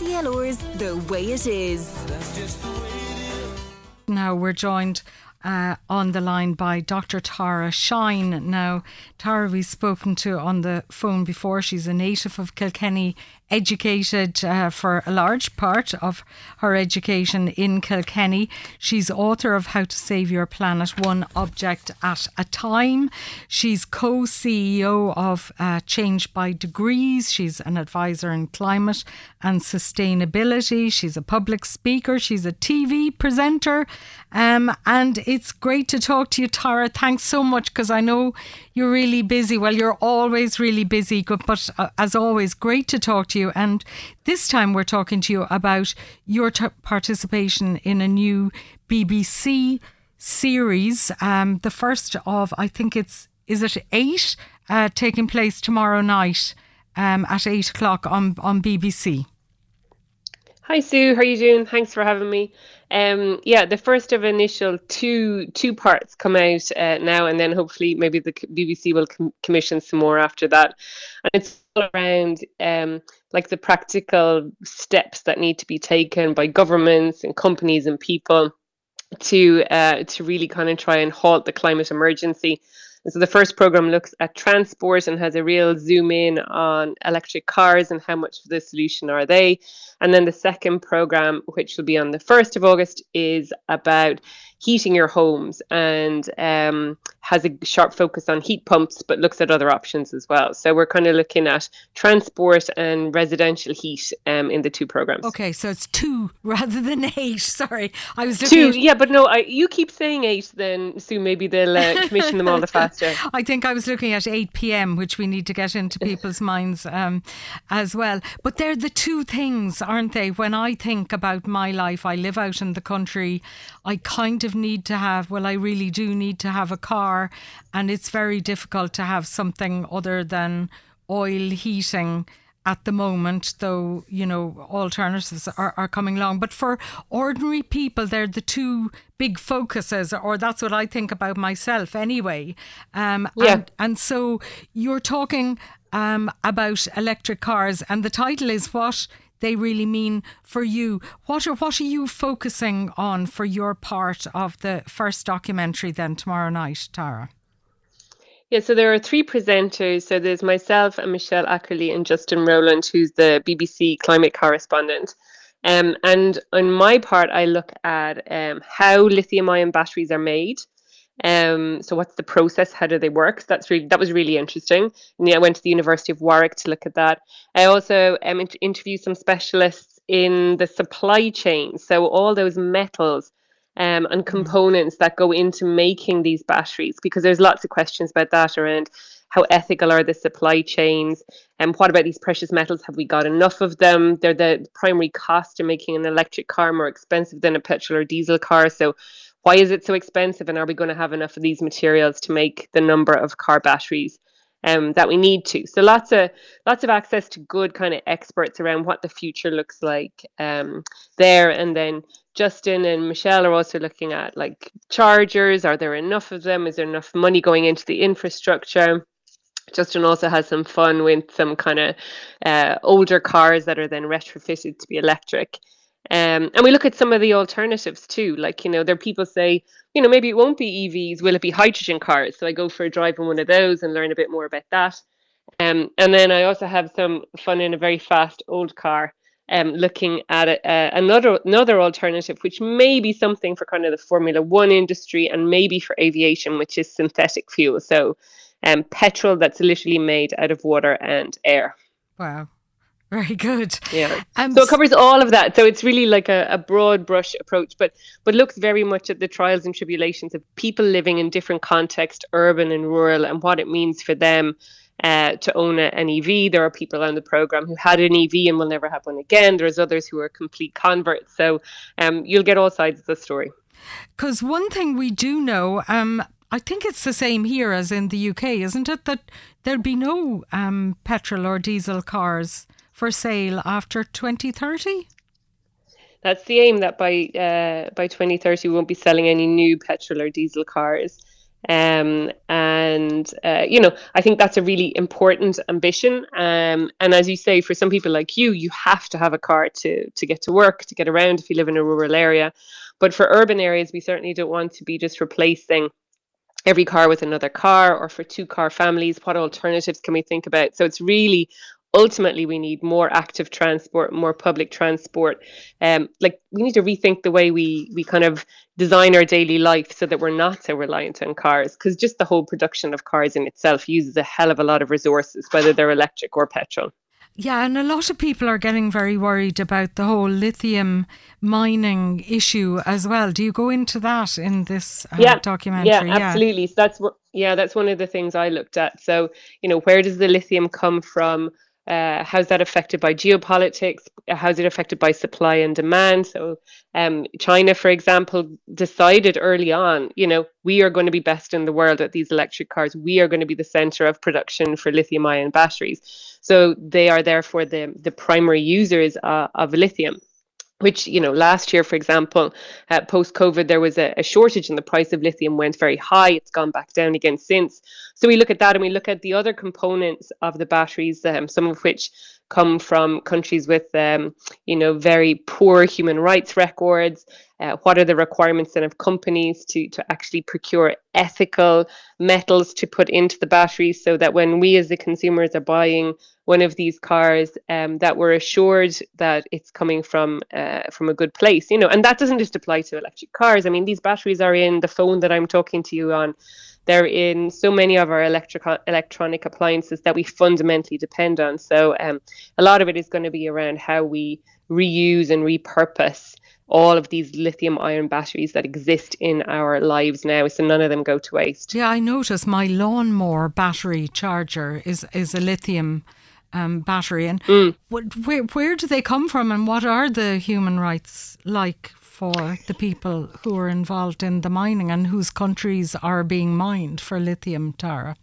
CLR's The Way It Is. Now we're joined uh, on the line by Dr. Tara Shine. Now, Tara, we've spoken to on the phone before. She's a native of Kilkenny, educated uh, for a large part of her education in Kilkenny. She's author of How to Save Your Planet One Object at a Time. She's co CEO of uh, Change by Degrees. She's an advisor in climate and sustainability. She's a public speaker. She's a TV presenter. Um, and it's great to talk to you, Tara. Thanks so much because I know you're really busy. Well, you're always really busy, but uh, as always, great to talk to you. And this time we're talking to you about your t- participation in a new BBC series. Um, the first of, I think it's, is it eight, uh, taking place tomorrow night um, at eight o'clock on, on BBC. Hi Sue, how are you doing? Thanks for having me. Um, yeah, the first of initial two two parts come out uh, now, and then hopefully maybe the BBC will com- commission some more after that. And it's all around um, like the practical steps that need to be taken by governments and companies and people to uh, to really kind of try and halt the climate emergency. And so the first program looks at transport and has a real zoom in on electric cars and how much of the solution are they. And then the second program, which will be on the 1st of August, is about heating your homes and um, has a sharp focus on heat pumps, but looks at other options as well. So we're kind of looking at transport and residential heat um, in the two programs. Okay, so it's two rather than eight. Sorry, I was looking. Two, at... yeah, but no, I, you keep saying eight, then Sue, maybe they'll uh, commission them all the faster. I think I was looking at 8 p.m., which we need to get into people's minds um, as well. But they're the two things, aren't they? When I think about my life, I live out in the country. I kind of need to have, well, I really do need to have a car, and it's very difficult to have something other than oil heating at the moment, though, you know, alternatives are, are coming along. But for ordinary people, they're the two big focuses, or that's what I think about myself anyway. Um, yeah. and, and so you're talking um, about electric cars, and the title is What they really mean for you. What are what are you focusing on for your part of the first documentary then tomorrow night, Tara? Yeah, so there are three presenters. So there's myself and Michelle Ackerley and Justin Rowlatt, who's the BBC climate correspondent. Um, and on my part, I look at um, how lithium ion batteries are made. Um, so what's the process? How do they work? So that's really that was really interesting. And yeah, I went to the University of Warwick to look at that. I also um, interviewed some specialists in the supply chain. So all those metals um, and mm. components that go into making these batteries, because there's lots of questions about that around how ethical are the supply chains and what about these precious metals have we got enough of them they're the primary cost of making an electric car more expensive than a petrol or diesel car so why is it so expensive and are we going to have enough of these materials to make the number of car batteries um, that we need to? So lots of lots of access to good kind of experts around what the future looks like um, there. And then justin and michelle are also looking at like chargers. Are there enough of them? Is there enough money going into the infrastructure? Justin also has some fun with some kind of uh, older cars that are then retrofitted to be electric. Um, and we look at some of the alternatives too. Like, you know, there are people say, you know, maybe it won't be EVs, will it be hydrogen cars? So I go for a drive in one of those and learn a bit more about that. Um, and then I also have some fun in a very fast old car, um, looking at a, another another alternative, which may be something for kind of the Formula One industry and maybe for aviation, which is synthetic fuel. So, um, petrol that's literally made out of water and air. Wow. Very good. Yeah. Um, so it covers all of that. So it's really like a, a, broad brush approach, but but looks very much at the trials and tribulations of people living in different contexts, urban and rural, and what it means for them uh, to own a, an EV. There are people on the program who had an EV and will never have one again. There's others who are complete converts. So um, you'll get all sides of the story. Because one thing we do know, um, I think it's the same here as in the UK, isn't it? That there'll be no um, petrol or diesel cars for sale after 2030? That's the aim that by uh, by 2030 we won't be selling any new petrol or diesel cars. Um, and uh, you know, I think that's a really important ambition. Um, and as you say, for some people like you, you have to have a car to to get to work, to get around if you live in a rural area. But for urban areas, we certainly don't want to be just replacing every car with another car or for two car families what alternatives can we think about so it's really ultimately we need more active transport more public transport um, like we need to rethink the way we we kind of design our daily life so that we're not so reliant on cars because just the whole production of cars in itself uses a hell of a lot of resources whether they're electric or petrol yeah, and a lot of people are getting very worried about the whole lithium mining issue as well. Do you go into that in this uh, yeah, documentary? Yeah, absolutely. So that's what yeah, that's one of the things I looked at. So, you know, where does the lithium come from? Uh, how's that affected by geopolitics? How's it affected by supply and demand? So, um, China, for example, decided early on, you know, we are going to be best in the world at these electric cars. We are going to be the center of production for lithium ion batteries. So, they are therefore the, the primary users uh, of lithium which you know last year for example uh, post covid there was a, a, shortage and the price of lithium went very high. It's gone back down again since. So we look at that and we look at the other components of the batteries um, some of which come from countries with, um, you know, very poor human rights records. Uh, what are the requirements then of companies to to actually procure ethical metals to put into the batteries, so that when we as the consumers are buying one of these cars, um, that we're assured that it's coming from uh, from a good place, you know. And that doesn't just apply to electric cars. I mean, these batteries are in the phone that I'm talking to you on. They're in so many of our electric electronic appliances that we fundamentally depend on. So um, a lot of it is going to be around how we reuse and repurpose all of these lithium ion batteries that exist in our lives now so none of them go to waste yeah i notice my lawnmower battery charger is is a lithium um, battery and mm. where, where do they come from and what are the human rights like for the people who are involved in the mining and whose countries are being mined for lithium, Tara?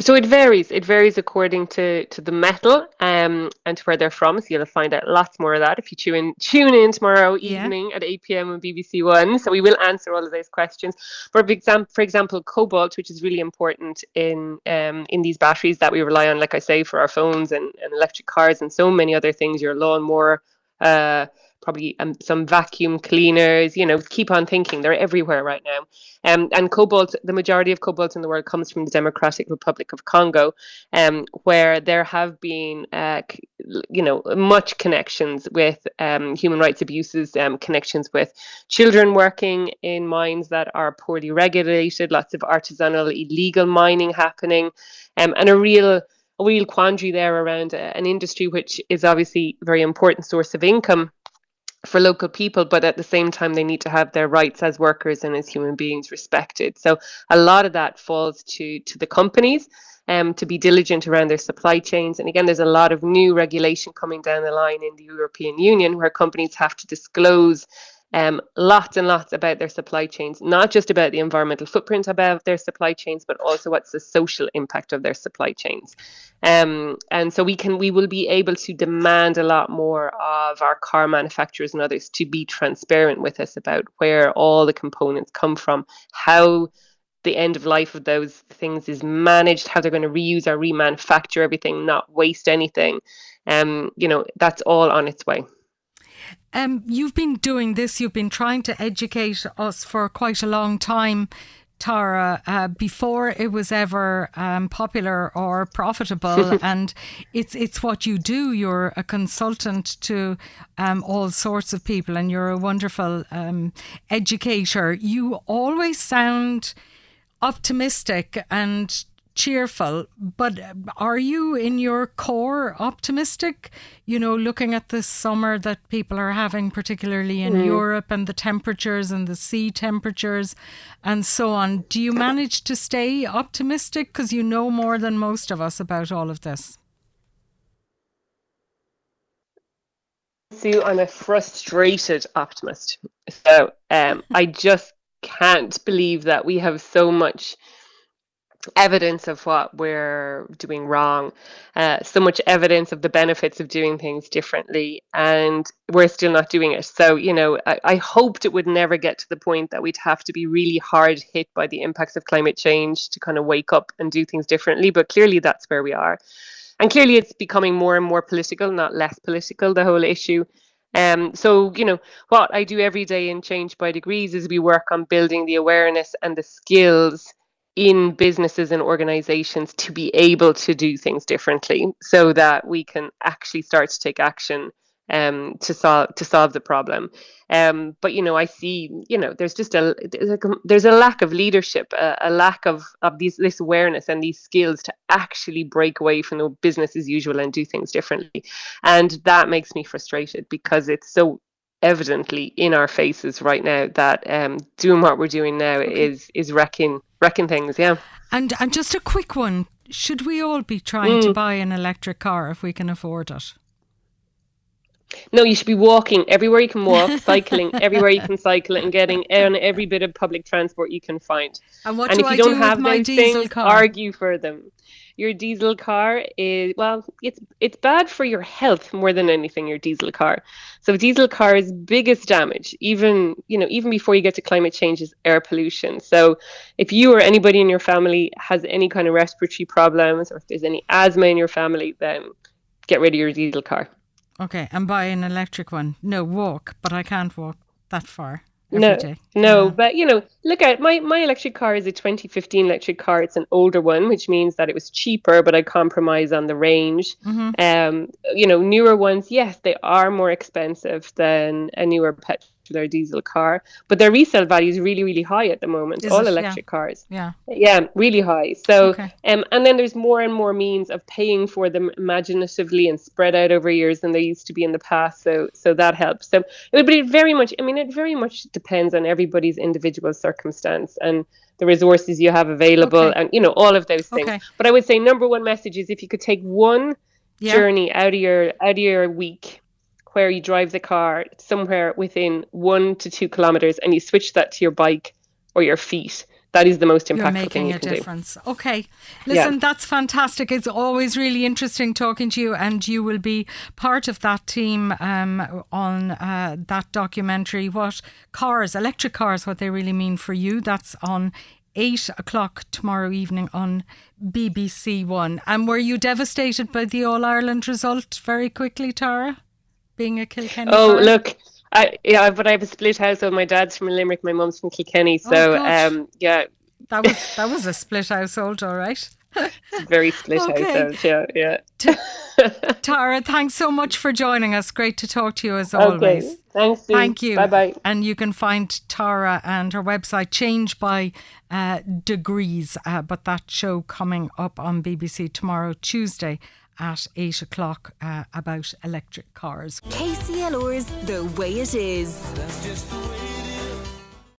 So it varies. It varies according to, to the metal um, and to where they're from. So you'll find out lots more of that if you tune in tune in tomorrow yeah. evening at 8 p.m. on BBC One. So we will answer all of those questions. For example, for example, cobalt, which is really important in um, in these batteries that we rely on, like I say, for our phones and, and electric cars and so many other things, your lawnmower. Uh, probably um, some vacuum cleaners, you know, keep on thinking. They're everywhere right now. Um, and cobalt, the majority of cobalt in the world comes from the Democratic Republic of Congo, um, where there have been, uh, you know, much connections with um, human rights abuses, um, connections with children working in mines that are poorly regulated, lots of artisanal illegal mining happening, um, and a real a real quandary there around uh, an industry which is obviously a very important source of income for local people, but at the same time, they need to have their rights as workers and as human beings respected. So a lot of that falls to to the companies. Um, to be diligent around their supply chains. And again, there's a lot of new regulation coming down the line in the European Union where companies have to disclose um, lots and lots about their supply chains, not just about the environmental footprint about their supply chains, but also what's the social impact of their supply chains. Um, and so we can we will be able to demand a lot more of our car manufacturers and others to be transparent with us about where all the components come from, how the end of life of those things is managed, how they're going to reuse or remanufacture everything, not waste anything. Um, you know, that's all on its way. Um, you've been doing this, you've been trying to educate us for quite a long time. Tara, uh, before it was ever um, popular or profitable, and it's it's what you do. You're a consultant to um, all sorts of people, and you're a wonderful um, educator. You always sound optimistic and cheerful, but are you in your core optimistic? You know, looking at the summer that people are having, particularly in mm. Europe, and the temperatures and the sea temperatures and so on. Do you manage to stay optimistic? Because you know more than most of us about all of this. Sue, I'm a frustrated optimist. So um, I just can't believe that we have so much evidence of what we're doing wrong, uh, so much evidence of the benefits of doing things differently, and we're still not doing it. So, you know, I, I, hoped it would never get to the point that we'd have to be really hard hit by the impacts of climate change to kind of wake up and do things differently. But clearly, that's where we are. And clearly, it's becoming more and more political, not less political, the whole issue. Um, so, you know, what I do every day in Change by Degrees is we work on building the awareness and the skills in businesses and organizations to be able to do things differently so that we can actually start to take action um, to solve to solve the problem. Um, but you know, I see, you know, there's just a there's a, there's a lack of leadership, a, a, lack of of these this awareness and these skills to actually break away from the business as usual and do things differently, and that makes me frustrated because it's so evidently in our faces right now that um, doing what we're doing now okay. is is wrecking wrecking things. Yeah. And and just a quick one: should we all be trying mm. to buy an electric car if we can afford it? No, you should be walking everywhere you can walk, cycling everywhere you can cycle, and getting on every bit of public transport you can find. And what and do if you I don't do have those things, car? argue for them your diesel car is well it's it's bad for your health more than anything your diesel car. So diesel car's biggest damage even you know even before you get to climate change is air pollution. So if you or anybody in your family has any kind of respiratory problems or if there's any asthma in your family then get rid of your diesel car. Okay and buy an electric one. No walk but i can't walk that far no, day. no, yeah. but you know, look at my my electric car is a 2015 electric car. It's an older one, which means that it was cheaper, but I compromise on the range. Mm-hmm. Um, you know, newer ones, yes, they are more expensive than a newer petrol their diesel car, but their resale value is really, really high at the moment. Is all it? electric yeah. cars. Yeah. Yeah, really high. So, okay. um, and then there's more and more means of paying for them imaginatively and spread out over years than they used to be in the past. So, so that helps. So, it would be very much. I mean, it very much depends on everybody's individual circumstance and the resources you have available, okay. and you know all of those things. Okay. But I would say number one message is if you could take one yeah. journey out of your out of your week where you drive the car somewhere within one to two kilometers and you switch that to your bike or your feet that is the most impactful You're making thing you a can difference. do. Okay. Listen, yeah. that's fantastic. It's always really interesting talking to you, and you will be part of that team um, on uh, that documentary. What cars, electric cars, what they really mean for you. That's on eight o'clock tomorrow evening on BBC One. And were you devastated by the All Ireland result very quickly, Tara? Being a Kilkenny? Oh, fan? look. I yeah, but I have a split household. My dad's from Limerick, my mum's from Kilkenny. Oh, so oh, um, yeah, that was that was a split household, all right. Very split okay. household. Yeah, yeah. Tara, thanks so much for joining us. Great to talk to you as okay. always. Thanks. Sue. Thank you. Bye bye. And you can find Tara and her website Change by uh, Degrees. Uh, but that show coming up on BBC tomorrow, Tuesday at 8 o'clock uh, about electric cars. KCLR's The Way It Is.